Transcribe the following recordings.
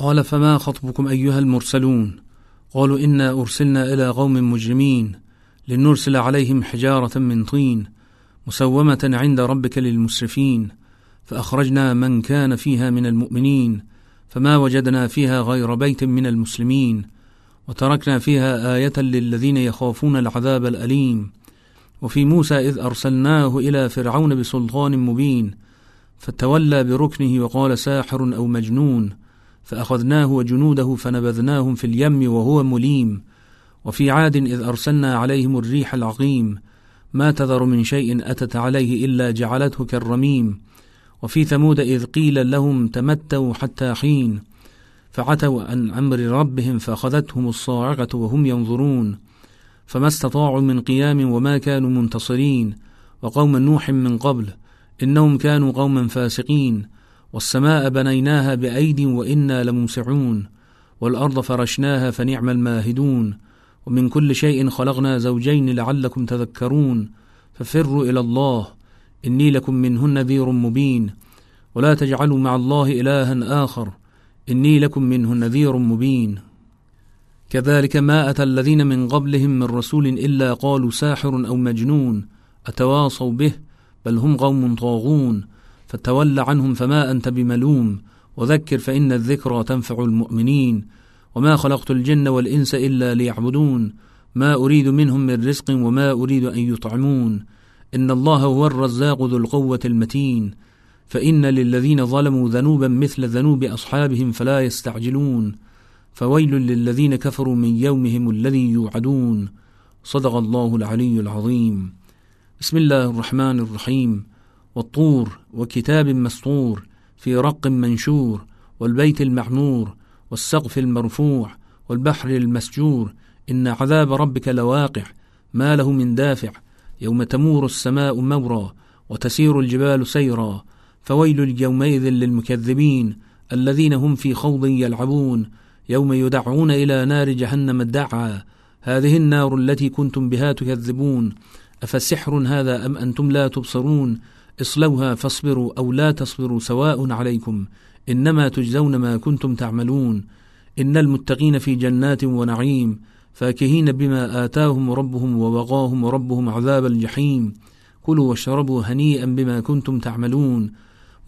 قال فما خطبكم أيها المرسلون؟ قالوا إنا أرسلنا إلى قوم مجرمين لنرسل عليهم حجارة من طين مسومة عند ربك للمسرفين فأخرجنا من كان فيها من المؤمنين فما وجدنا فيها غير بيت من المسلمين وتركنا فيها آية للذين يخافون العذاب الأليم وفي موسى إذ أرسلناه إلى فرعون بسلطان مبين فتولى بركنه وقال ساحر أو مجنون فأخذناه وجنوده فنبذناهم في اليم وهو مليم. وفي عاد إذ أرسلنا عليهم الريح العقيم. ما تذر من شيء أتت عليه إلا جعلته كالرميم. وفي ثمود إذ قيل لهم تمتوا حتى حين. فعتوا عن أمر ربهم فأخذتهم الصاعقة وهم ينظرون. فما استطاعوا من قيام وما كانوا منتصرين. وقوم نوح من قبل إنهم كانوا قوما فاسقين. والسماء بنيناها بأيد وإنا لموسعون والأرض فرشناها فنعم الماهدون ومن كل شيء خلقنا زوجين لعلكم تذكرون ففروا إلى الله إني لكم منه نذير مبين ولا تجعلوا مع الله إلها آخر إني لكم منه نذير مبين. كذلك ما أتى الذين من قبلهم من رسول إلا قالوا ساحر أو مجنون أتواصوا به بل هم قوم طاغون. فتول عنهم فما أنت بملوم. وذكر فإن الذكرى تنفع المؤمنين. وما خلقت الجن والإنس إلا ليعبدون. ما أريد منهم من رزق وما أريد أن يطعمون. إن الله هو الرزاق ذو القوة المتين. فإن للذين ظلموا ذنوبا مثل ذنوب أصحابهم فلا يستعجلون. فويل للذين كفروا من يومهم الذي يوعدون. صدق الله العلي العظيم. بسم الله الرحمن الرحيم. والطور وكتاب مسطور في رق منشور والبيت المعمور والسقف المرفوع والبحر المسجور إن عذاب ربك لواقع ما له من دافع يوم تمور السماء مورا وتسير الجبال سيرا فويل يومئذ للمكذبين الذين هم في خوض يلعبون يوم يدعون إلى نار جهنم الدعا هذه النار التي كنتم بها تكذبون أفسحر هذا أم أنتم لا تبصرون اصلوها فاصبروا أو لا تصبروا سواء عليكم إنما تجزون ما كنتم تعملون إن المتقين في جنات ونعيم فاكهين بما آتاهم ربهم ووقاهم ربهم عذاب الجحيم كلوا واشربوا هنيئا بما كنتم تعملون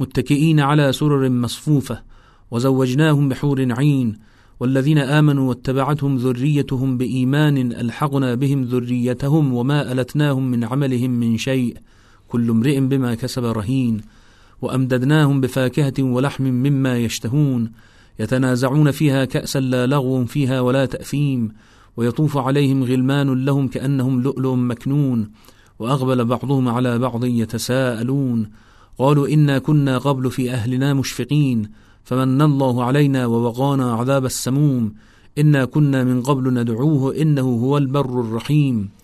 متكئين على سرر مصفوفة وزوجناهم بحور عين والذين آمنوا واتبعتهم ذريتهم بإيمان ألحقنا بهم ذريتهم وما ألتناهم من عملهم من شيء كل امرئ بما كسب رهين وأمددناهم بفاكهة ولحم مما يشتهون يتنازعون فيها كأسا لا لغو فيها ولا تأثيم ويطوف عليهم غلمان لهم كأنهم لؤلؤ مكنون وأقبل بعضهم على بعض يتساءلون قالوا إنا كنا قبل في أهلنا مشفقين فمن الله علينا ووقانا عذاب السموم إنا كنا من قبل ندعوه إنه هو البر الرحيم.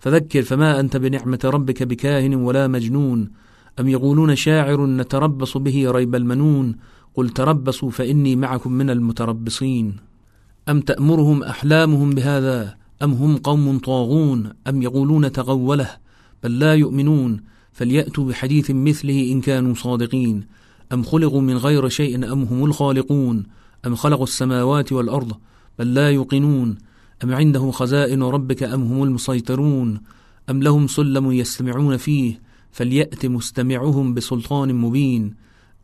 فذكر فما أنت بنعمة ربك بكاهن ولا مجنون؟ أم يقولون شاعر نتربص به ريب المنون؟ قل تربصوا فإني معكم من المتربصين. أم تأمرهم أحلامهم بهذا؟ أم هم قوم طاغون؟ أم يقولون تغوله؟ بل لا يؤمنون. فليأتوا بحديث مثله إن كانوا صادقين. أم خلقوا من غير شيء أم هم الخالقون؟ أم خلقوا السماوات والأرض؟ بل لا يوقنون. أم عنده خزائن ربك أم هم المسيطرون؟ أم لهم سلم يستمعون فيه؟ فليأت مستمعهم بسلطان مبين.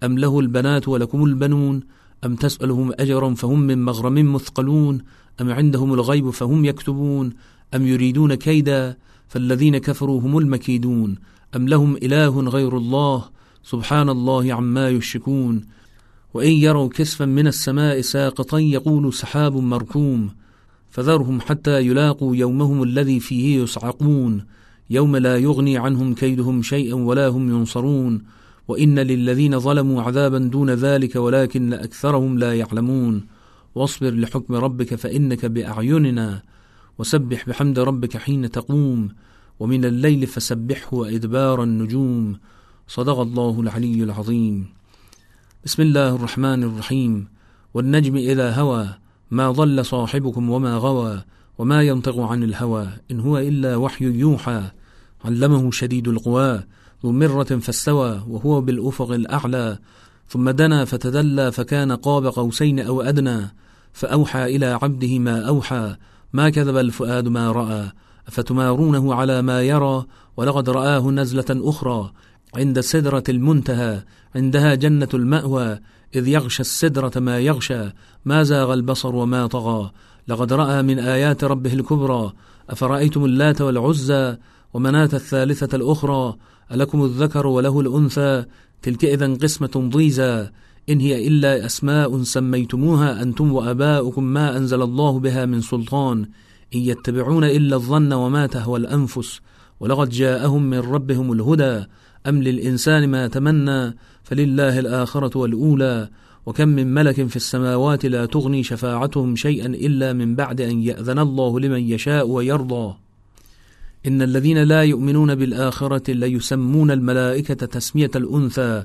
أم له البنات ولكم البنون؟ أم تسألهم أجرا فهم من مغرم مثقلون؟ أم عندهم الغيب فهم يكتبون؟ أم يريدون كيدا؟ فالذين كفروا هم المكيدون. أم لهم إله غير الله؟ سبحان الله عما يشركون. وإن يروا كسفا من السماء ساقطا يقول سحاب مركوم. فذرهم حتى يلاقوا يومهم الذي فيه يصعقون يوم لا يغني عنهم كيدهم شيئا ولا هم ينصرون. وإن للذين ظلموا عذابا دون ذلك ولكن أكثرهم لا يعلمون. واصبر لحكم ربك فإنك بأعيننا. وسبح بحمد ربك حين تقوم. ومن الليل فسبحه وإدبار النجوم. صدق الله العلي العظيم. بسم الله الرحمن الرحيم. والنجم إذا هوى. ما ضل صاحبكم وما غوى وما ينطق عن الهوى إن هو إلا وحي يوحى علمه شديد القوى ذو مرة فاستوى وهو بالأفق الأعلى ثم دنا فتدلى فكان قاب قوسين أو أدنى فأوحى إلى عبده ما أوحى ما كذب الفؤاد ما رأى أفتمارونه على ما يرى ولقد رآه نزلة أخرى عند سدرة المنتهى عندها جنة المأوى إذ يغشى السدرة ما يغشى ما زاغ البصر وما طغى. لقد رأى من آيات ربه الكبرى أفرأيتم اللات والعزى ومناة الثالثة الأخرى ألكم الذكر وله الأنثى تلك إذا قسمة ضيزى. إن هي إلا أسماء سميتموها أنتم وأباؤكم ما أنزل الله بها من سلطان. إن يتبعون إلا الظن وما تهوى الأنفس ولقد جاءهم من ربهم الهدى. أم للإنسان ما تمنى فلله الآخرة والأولى؟ وكم من ملك في السماوات لا تغني شفاعتهم شيئا إلا من بعد أن يأذن الله لمن يشاء ويرضى. إن الذين لا يؤمنون بالآخرة ليسمون الملائكة تسمية الأنثى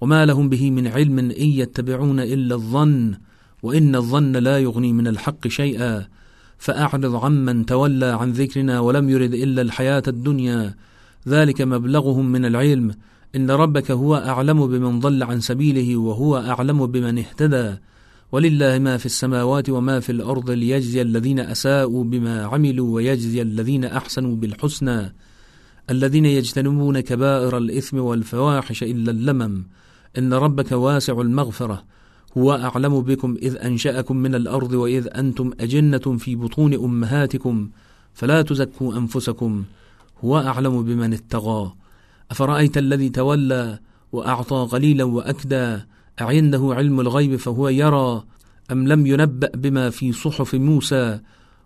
وما لهم به من علم إن يتبعون إلا الظن وإن الظن لا يغني من الحق شيئا. فأعرض عمن تولى عن ذكرنا ولم يرد إلا الحياة الدنيا. ذلك مبلغهم من العلم. إن ربك هو أعلم بمن ضل عن سبيله وهو أعلم بمن اهتدى. ولله ما في السماوات وما في الأرض ليجزي الذين أساءوا بما عملوا ويجزي الذين أحسنوا بالحسنى. الذين يجتنبون كبائر الإثم والفواحش إلا اللمم. إن ربك واسع المغفرة. هو أعلم بكم إذ أنشأكم من الأرض وإذ أنتم أجنة في بطون أمهاتكم. فلا تزكوا أنفسكم. هو أعلم بمن اتقى. أفرأيت الذي تولى وأعطى قليلا وأكدى؟ أعنده علم الغيب فهو يرى. أم لم ينبأ بما في صحف موسى؟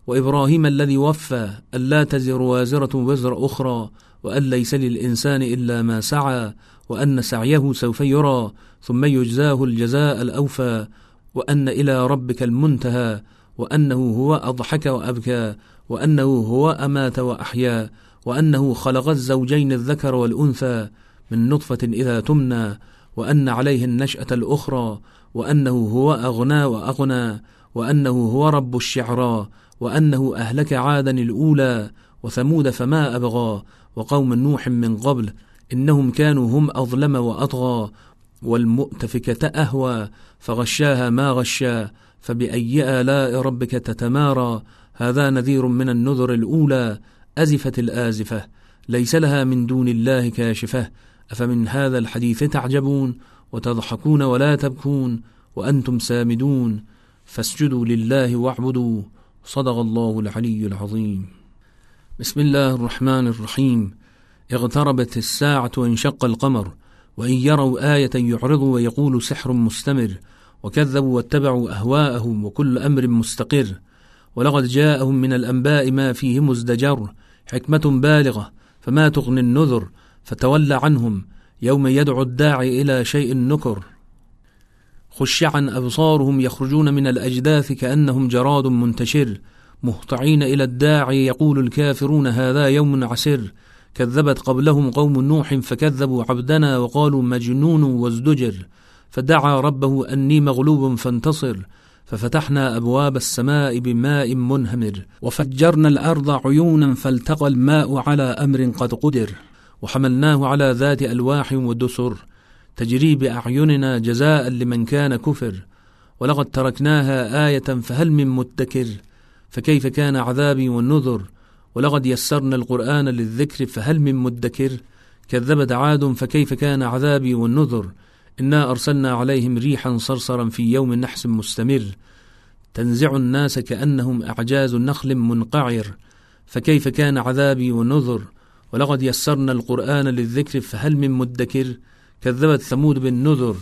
وإبراهيم الذي وفى ألا تزر وازرة وزر أخرى وأن ليس للإنسان إلا ما سعى وأن سعيه سوف يرى ثم يجزاه الجزاء الأوفى وأن إلى ربك المنتهى وأنه هو أضحك وأبكى وأنه هو أمات وأحيا. وأنه خلق الزوجين الذكر والأنثى من نطفة إذا تمنى وأن عليه النشأة الأخرى وأنه هو أغنى وأغنى وأنه هو رب الشعرى وأنه أهلك عادا الأولى وثمود فما أبغى وقوم نوح من قبل إنهم كانوا هم أظلم وأطغى والمؤتفكة أهوى فغشاها ما غشا فبأي آلاء ربك تتمارى هذا نذير من النذر الأولى أزفت الآزفة ليس لها من دون الله كاشفة. أفمن هذا الحديث تعجبون وتضحكون ولا تبكون وأنتم سامدون. فاسجدوا لله واعبدوا. صدق الله العلي العظيم. بسم الله الرحمن الرحيم. اغتربت الساعة وانشق القمر وإن يروا آية يعرضوا ويقولوا سحر مستمر. وكذبوا واتبعوا أهواءهم وكل أمر مستقر. ولقد جاءهم من الأنباء ما فيه مزدجر حكمة بالغة فما تغني النذر فتول عنهم يوم يدعو الداعي إلى شيء نكر. خشعا أبصارهم يخرجون من الأجداث كأنهم جراد منتشر مهطعين إلى الداعي يقول الكافرون هذا يوم عسر. كذبت قبلهم قوم نوح فكذبوا عبدنا وقالوا مجنون وازدجر. فدعا ربه أني مغلوب فانتصر. ففتحنا أبواب السماء بماء منهمر وفجرنا الأرض عيونا فالتقى الماء على أمر قد قدر وحملناه على ذات ألواح ودسر تجري بأعيننا جزاء لمن كان كفر ولقد تركناها آية فهل من مدكر؟ فكيف كان عذابي والنذر؟ ولقد يسرنا القرآن للذكر فهل من مدكر؟ كذبت عاد فكيف كان عذابي والنذر؟ إنا أرسلنا عليهم ريحا صرصرا في يوم نحس مستمر تنزع الناس كأنهم أعجاز نخل منقعر فكيف كان عذابي ونذر؟ ولقد يسرنا القرآن للذكر فهل من مدكر؟ كذبت ثمود بالنذر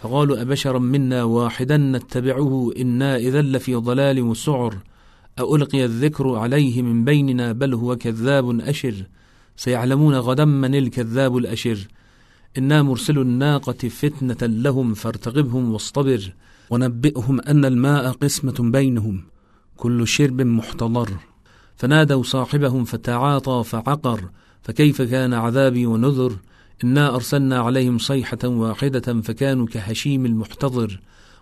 فقالوا أبشرا منا واحدا نتبعه إنا إذا لفي ضلال وسعر ألقي الذكر عليه من بيننا بل هو كذاب أشر سيعلمون غدا من الكذاب الأشر. إنا مرسل الناقة فتنة لهم فارتقبهم واصطبر ونبئهم أن الماء قسمة بينهم كل شرب محتضر فنادوا صاحبهم فتعاطى فعقر فكيف كان عذابي ونذر إنا أرسلنا عليهم صيحة واحدة فكانوا كهشيم المحتضر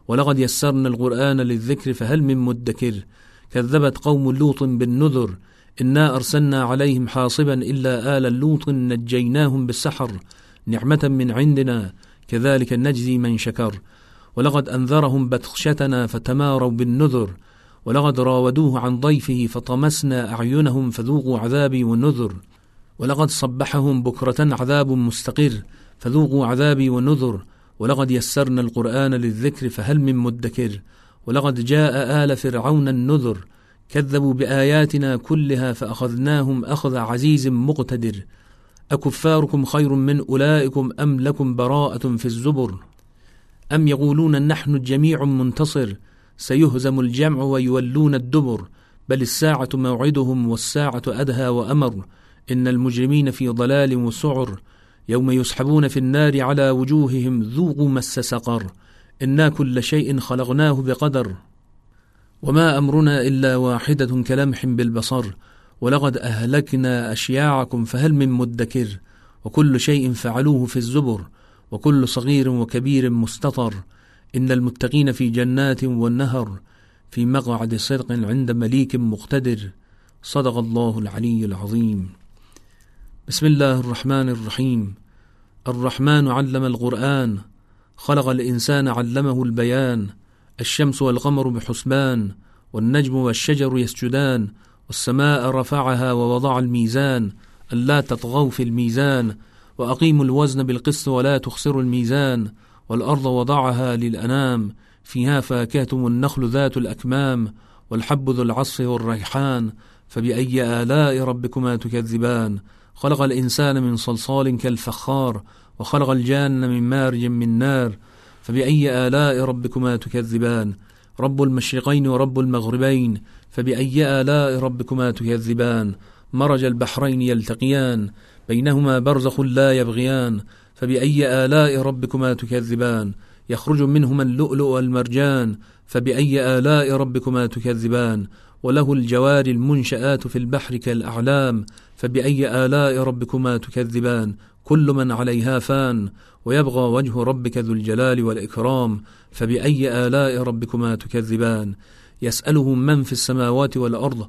ولقد يسرنا القرآن للذكر فهل من مدكر كذبت قوم لوط بالنذر إنا أرسلنا عليهم حاصبا إلا آل لوط نجيناهم بالسحر نعمة من عندنا كذلك نجزي من شكر. ولقد أنذرهم بطشتنا فتماروا بالنذر ولقد راودوه عن ضيفه فطمسنا أعينهم فذوقوا عذابي والنذر ولقد صبحهم بكرة عذاب مستقر فذوقوا عذابي والنذر ولقد يسرنا القرآن للذكر فهل من مدكر. ولقد جاء آل فرعون النذر كذبوا بآياتنا كلها فأخذناهم أخذ عزيز مقتدر. أكفاركم خير من أولئكم أم لكم براءة في الزبر؟ أم يقولون نحن جميع منتصر سيهزم الجمع ويولون الدبر بل الساعة موعدهم والساعة أدهى وأمر. إن المجرمين في ضلال وسعر. يوم يسحبون في النار على وجوههم ذوقوا مس سقر. إنا كل شيء خلقناه بقدر. وما أمرنا إلا واحدة كلمح بالبصر. ولقد أهلكنا أشياعكم فهل من مدكر؟ وكل شيء فعلوه في الزبر وكل صغير وكبير مستطر. إن المتقين في جنات والنهر في مقعد صدق عند مليك مقتدر. صدق الله العلي العظيم. بسم الله الرحمن الرحيم. الرحمن علم القرآن خلق الإنسان علمه البيان. الشمس والقمر بحسبان والنجم والشجر يسجدان. والسماء رفعها ووضع الميزان ألا تطغوا في الميزان وأقيموا الوزن بالقسط ولا تخسروا الميزان والأرض وضعها للأنام فيها فاكهة والنخل ذات الأكمام والحب ذو العصف والريحان فبأي آلاء ربكما تكذبان؟ خلق الإنسان من صلصال كالفخار وخلق الجان من مارج من نار فبأي آلاء ربكما تكذبان؟ رب المشرقين ورب المغربين فبأي آلاء ربكما تكذبان؟ مرج البحرين يلتقيان بينهما برزخ لا يبغيان فبأي آلاء ربكما تكذبان؟ يخرج منهما اللؤلؤ والمرجان فبأي آلاء ربكما تكذبان؟ وله الجوار المنشآت في البحر كالأعلام فبأي آلاء ربكما تكذبان؟ كل من عليها فان ويبغى وجه ربك ذو الجلال والإكرام فبأي آلاء ربكما تكذبان؟ يسأله من في السماوات والأرض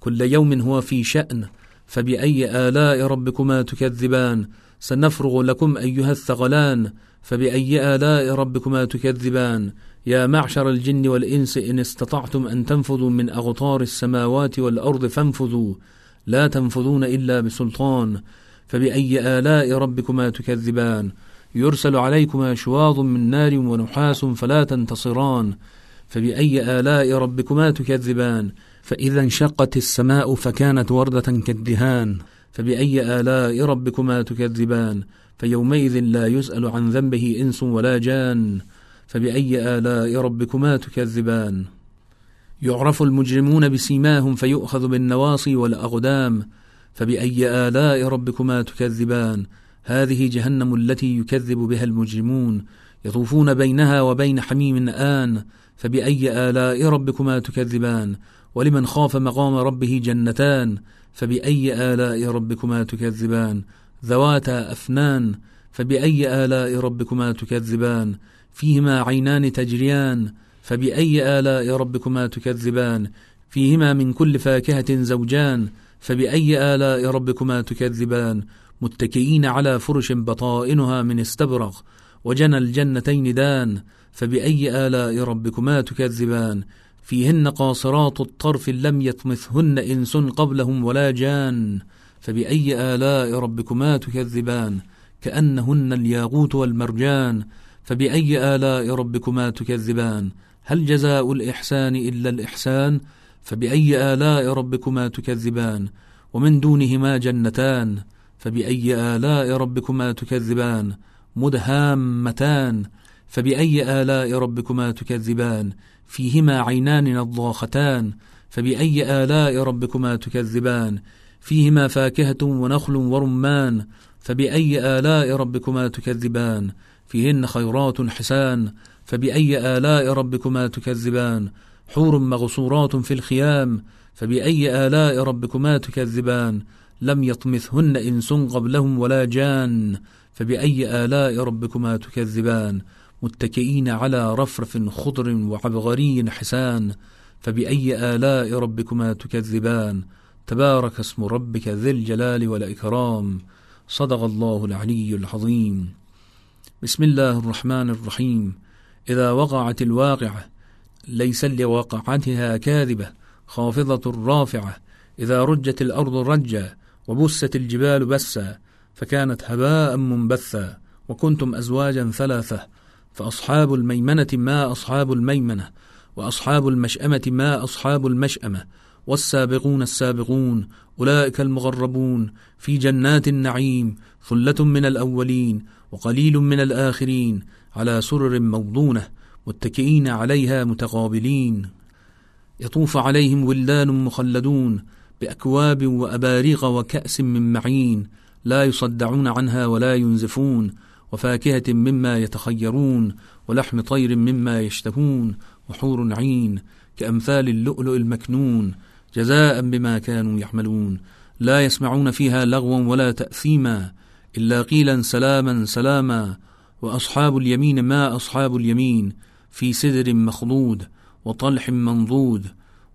كل يوم هو في شأن فبأي آلاء ربكما تكذبان؟ سنفرغ لكم أيها الثقلان فبأي آلاء ربكما تكذبان؟ يا معشر الجن والإنس إن استطعتم أن تنفذوا من أغطار السماوات والأرض فانفذوا لا تنفذون إلا بسلطان فبأي آلاء ربكما تكذبان؟ يرسل عليكما شواظ من نار ونحاس فلا تنتصران. فبأي آلاء ربكما تكذبان؟ فإذا انشقت السماء فكانت وردة كالدهان. فبأي آلاء ربكما تكذبان؟ فيومئذ لا يسأل عن ذنبه إنس ولا جان. فبأي آلاء ربكما تكذبان؟ يعرف المجرمون بسيماهم فيؤخذ بالنواصي والأقدام. فبأي آلاء ربكما تكذبان؟ هذه جهنم التي يكذب بها المجرمون. يطوفون بينها وبين حميم آن. فبأي آلاء ربكما تكذبان؟ ولمن خاف مقام ربه جنتان؟ فبأي آلاء ربكما تكذبان؟ ذواتا أفنان؟ فبأي آلاء ربكما تكذبان؟ فيهما عينان تجريان؟ فبأي آلاء ربكما تكذبان؟ فيهما من كل فاكهة زوجان؟ فبأي آلاء ربكما تكذبان؟ متكئين على فرش بطائنها من استبرق وجنى الجنتين دان؟ فبأي آلاء ربكما تكذبان؟ فيهن قاصرات الطرف لم يطمثهن إنس قبلهم ولا جان. فبأي آلاء ربكما تكذبان؟ كأنهن الياقوت والمرجان. فبأي آلاء ربكما تكذبان؟ هل جزاء الإحسان إلا الإحسان؟ فبأي آلاء ربكما تكذبان؟ ومن دونهما جنتان. فبأي آلاء ربكما تكذبان؟ مدهامتان. فبأي آلاء ربكما تكذبان؟ فيهما عينان نضاختان؟ فبأي آلاء ربكما تكذبان؟ فيهما فاكهة ونخل ورمان؟ فبأي آلاء ربكما تكذبان؟ فيهن خيرات حسان؟ فبأي آلاء ربكما تكذبان؟ حور مغصورات في الخيام؟ فبأي آلاء ربكما تكذبان؟ لم يطمثهن إنس قبلهم ولا جان؟ فبأي آلاء ربكما تكذبان؟ متكئين على رفرف خضر وعبغري حسان فبأي آلاء ربكما تكذبان؟ تبارك اسم ربك ذي الجلال والإكرام. صدق الله العلي العظيم. بسم الله الرحمن الرحيم. إذا وقعت الواقعة ليس لوقعتها كاذبة خافضة رافعة. إذا رجت الأرض رجا وبست الجبال بسا فكانت هباء منبثا وكنتم أزواجا ثلاثة فأصحاب الميمنة ما أصحاب الميمنة وأصحاب المشأمة ما أصحاب المشأمة والسابقون السابقون أولئك المغربون في جنات النعيم ثلة من الأولين وقليل من الآخرين على سرر موضونة متكئين عليها متقابلين. يطوف عليهم ولدان مخلدون بأكواب وأباريق وكأس من معين لا يصدعون عنها ولا ينزفون وفاكهة مما يتخيرون ولحم طير مما يشتهون وحور عين كأمثال اللؤلؤ المكنون جزاء بما كانوا يعملون. لا يسمعون فيها لغوا ولا تأثيما إلا قيلا سلاما سلاما. وأصحاب اليمين ما أصحاب اليمين في سدر مخضود وطلح منضود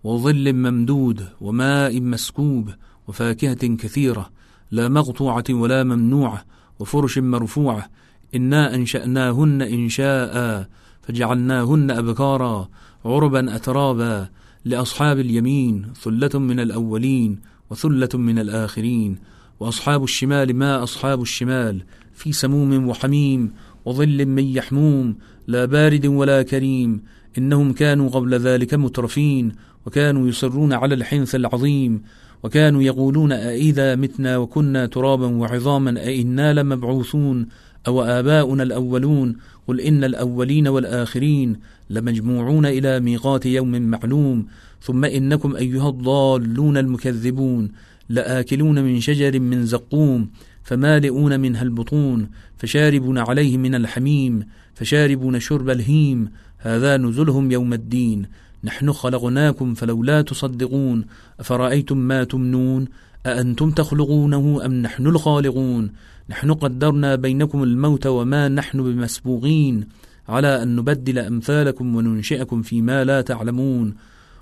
وظل ممدود وماء مسكوب وفاكهة كثيرة لا مقطوعة ولا ممنوعة وفرش مرفوعة إنا أنشأناهن إنشاء فجعلناهن أبكارا عربا أترابا لأصحاب اليمين ثلة من الأولين وثلة من الآخرين. وأصحاب الشمال ما أصحاب الشمال؟ في سموم وحميم وظل من يحموم لا بارد ولا كريم. إنهم كانوا قبل ذلك مترفين وكانوا يصرون على الحنث العظيم. وكانوا يقولون أئذا متنا وكنا ترابا وعظاما أئنا لمبعوثون؟ أو آباؤنا الأولون قل إن الأولين والآخرين لمجموعون إلى ميقات يوم معلوم ثم إنكم أيها الضالون المكذبون لآكلون من شجر من زقوم فمالئون منها البطون فشاربون عليه من الحميم فشاربون شرب الهيم هذا نزلهم يوم الدين نحن خلقناكم فلولا تصدقون أفرأيتم ما تمنون أأنتم تخلقونه أم نحن الخالقون نحن قدرنا بينكم الموت وما نحن بمسبوقين على أن نبدل أمثالكم وننشئكم فيما لا تعلمون.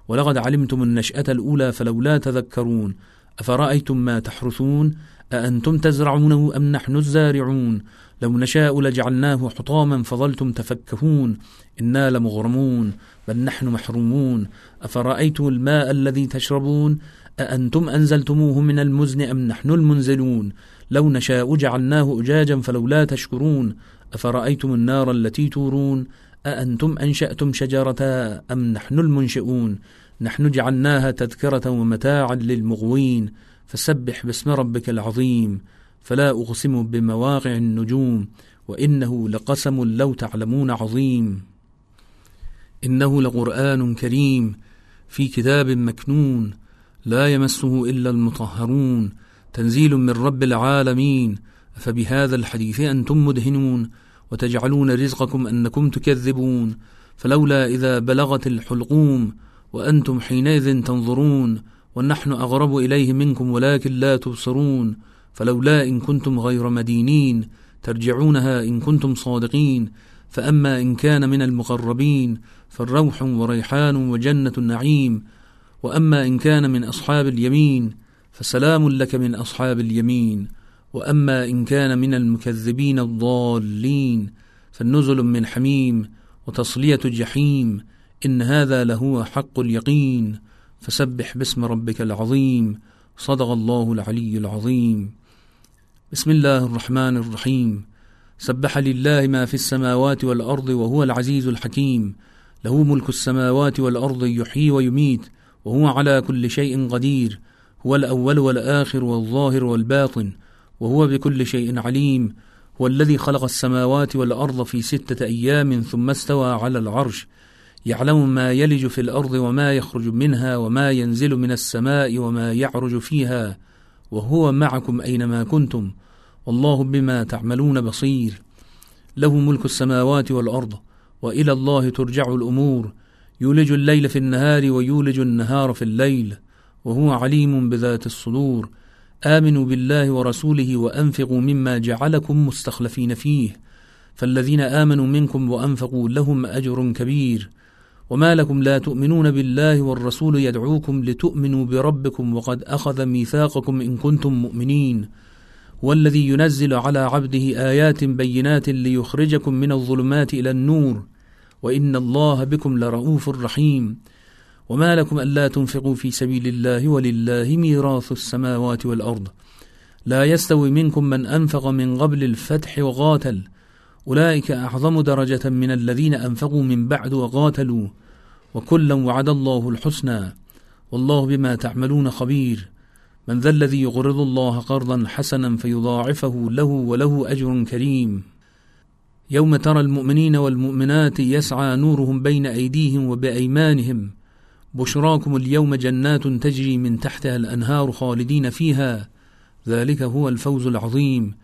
ولقد علمتم النشأة الأولى فلولا تذكرون. أفرأيتم ما تحرثون؟ أأنتم تزرعونه أم نحن الزارعون؟ لو نشاء لجعلناه حطاما فظلتم تفكهون. إنا لمغرمون بل نحن محرومون. أفرأيتم الماء الذي تشربون؟ أأنتم أنزلتموه من المزن أم نحن المنزلون؟ لو نشاء جعلناه أجاجا فلولا تشكرون. أفرأيتم النار التي تورون؟ أأنتم أنشأتم شجرتها أم نحن المنشئون؟ نحن جعلناها تذكرة ومتاعا للمغوين. فسبح باسم ربك العظيم. فلا أقسم بمواقع النجوم. وإنه لقسم لو تعلمون عظيم. إنه لقرآن كريم في كتاب مكنون. لا يمسه إلا المطهرون تنزيل من رب العالمين. فبهذا الحديث أنتم مدهنون وتجعلون رزقكم أنكم تكذبون. فلولا إذا بلغت الحلقوم وأنتم حينئذ تنظرون ونحن أغرب إليه منكم ولكن لا تبصرون. فلولا إن كنتم غير مدينين ترجعونها إن كنتم صادقين. فأما إن كان من المقربين فالروح وريحان وجنة النعيم وأما إن كان من أصحاب اليمين فسلام لك من أصحاب اليمين. وأما إن كان من المكذبين الضالين فالنزل من حميم وتصلية جحيم. إن هذا لهو حق اليقين. فسبح باسم ربك العظيم. صدق الله العلي العظيم. بسم الله الرحمن الرحيم. سبح لله ما في السماوات والأرض وهو العزيز الحكيم. له ملك السماوات والأرض يحيي ويميت. وهو على كل شيء قدير هو الأول والآخر والظاهر والباطن وهو بكل شيء عليم هو الذي خلق السماوات والأرض في ستة أيام ثم استوى على العرش يعلم ما يلج في الأرض وما يخرج منها وما ينزل من السماء وما يعرج فيها وهو معكم أينما كنتم والله بما تعملون بصير. له ملك السماوات والأرض وإلى الله ترجع الأمور. يولج الليل في النهار ويولج النهار في الليل وهو عليم بذات الصدور. آمنوا بالله ورسوله وأنفقوا مما جعلكم مستخلفين فيه. فالذين آمنوا منكم وأنفقوا لهم أجر كبير. وما لكم لا تؤمنون بالله والرسول يدعوكم لتؤمنوا بربكم وقد أخذ ميثاقكم إن كنتم مؤمنين. هو الذي ينزل على عبده آيات بينات ليخرجكم من الظلمات إلى النور. وإن الله بكم لرؤوف رحيم. وما لكم ألا تنفقوا في سبيل الله ولله ميراث السماوات والأرض. لا يستوي منكم من أنفق من قبل الفتح وقاتل. أولئك أعظم درجة من الذين أنفقوا من بعد وقاتلوا. وكلا وعد الله الحسنى. والله بما تعملون خبير. من ذا الذي يقرض الله قرضا حسنا فيضاعفه له وله أجر كريم. يوم ترى المؤمنين والمؤمنات يسعى نورهم بين أيديهم وبأيمانهم. بشراكم اليوم جنات تجري من تحتها الأنهار خالدين فيها. ذلك هو الفوز العظيم.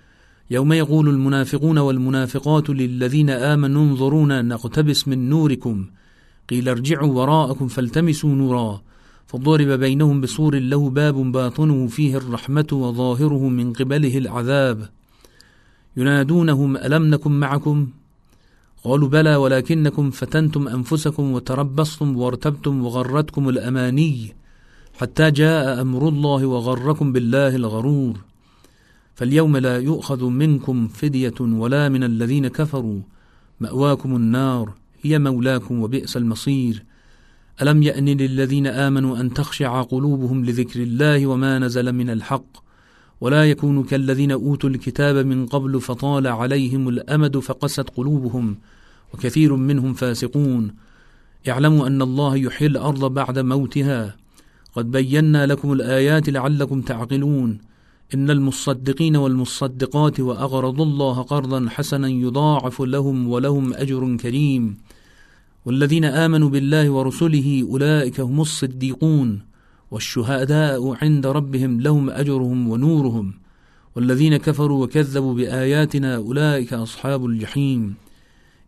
يوم يقول المنافقون والمنافقات للذين آمنوا انظرونا نقتبس من نوركم. قيل ارجعوا وراءكم فالتمسوا نورا. فضرب بينهم بسور له باب باطنه فيه الرحمة وظاهره من قبله العذاب. ينادونهم ألم نكن معكم؟ قالوا بلى ولكنكم فتنتم أنفسكم وتربصتم وارتبتم وغرتكم الأماني حتى جاء أمر الله وغركم بالله الغرور. فاليوم لا يؤخذ منكم فدية ولا من الذين كفروا. مأواكم النار هي مولاكم وبئس المصير. ألم يأن للذين آمنوا أن تخشع قلوبهم لذكر الله وما نزل من الحق؟ ولا يكونوا كالذين أوتوا الكتاب من قبل فطال عليهم الأمد فقست قلوبهم وكثير منهم فاسقون. اعلموا أن الله يحيي الأرض بعد موتها. قد بينا لكم الآيات لعلكم تعقلون. إن المصدقين والمصدقات وأغرضوا الله قرضا حسنا يضاعف لهم ولهم أجر كريم. والذين آمنوا بالله ورسله أولئك هم الصديقون. والشهداء عند ربهم لهم أجرهم ونورهم والذين كفروا وكذبوا بآياتنا أولئك أصحاب الجحيم.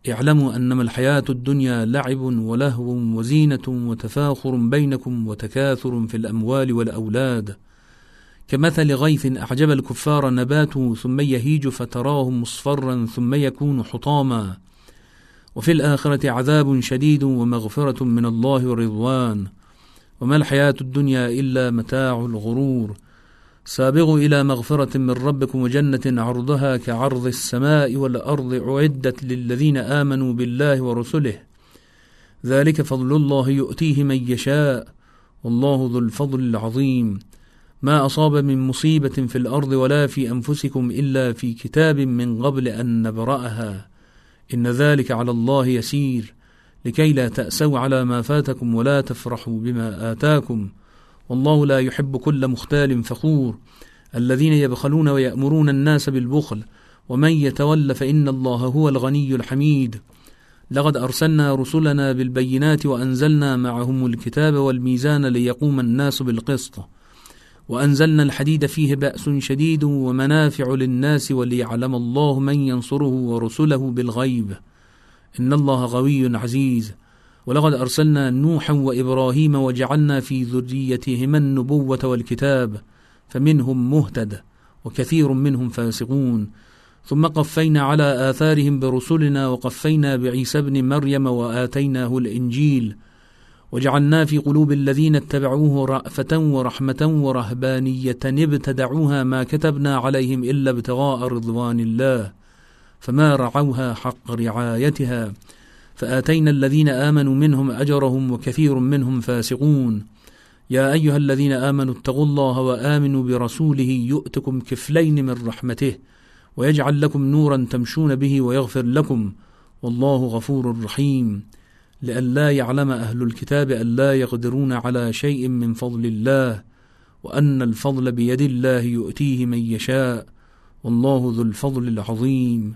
اعلموا أنما الحياة الدنيا لعب ولهو وزينة وتفاخر بينكم وتكاثر في الأموال والأولاد. كمثل غيث أعجب الكفار نباته ثم يهيج فتراه مصفرا ثم يكون حطاما. وفي الآخرة عذاب شديد ومغفرة من الله ورضوان. وما الحياة الدنيا إلا متاع الغرور. سابغوا إلى مغفرة من ربكم وجنة عرضها كعرض السماء والأرض أعدت للذين آمنوا بالله ورسله. ذلك فضل الله يؤتيه من يشاء. والله ذو الفضل العظيم. ما أصاب من مصيبة في الأرض ولا في أنفسكم إلا في كتاب من قبل أن نبرأها. إن ذلك على الله يسير. لكي لا تأسوا على ما فاتكم ولا تفرحوا بما آتاكم. والله لا يحب كل مختال فخور. الذين يبخلون ويأمرون الناس بالبخل. ومن يتول فإن الله هو الغني الحميد. لقد أرسلنا رسلنا بالبينات وأنزلنا معهم الكتاب والميزان ليقوم الناس بالقسط. وأنزلنا الحديد فيه بأس شديد ومنافع للناس وليعلم الله من ينصره ورسله بالغيب. إن الله قوي عزيز. ولقد أرسلنا نوحا وإبراهيم وجعلنا في ذريتهما النبوة والكتاب فمنهم مهتد وكثير منهم فاسقون. ثم قفينا على آثارهم برسلنا وقفينا بعيسى ابن مريم وآتيناه الإنجيل. وجعلنا في قلوب الذين اتبعوه رأفة ورحمة ورهبانية ابتدعوها ما كتبنا عليهم إلا ابتغاء رضوان الله. فما رعوها حق رعايتها. فآتينا الذين آمنوا منهم أجرهم وكثير منهم فاسقون. يا أيها الذين آمنوا اتقوا الله وآمنوا برسوله يؤتكم كفلين من رحمته ويجعل لكم نورا تمشون به ويغفر لكم والله غفور رحيم. لئلا يعلم أهل الكتاب أن لا يقدرون على شيء من فضل الله وأن الفضل بيد الله يؤتيه من يشاء. والله ذو الفضل العظيم.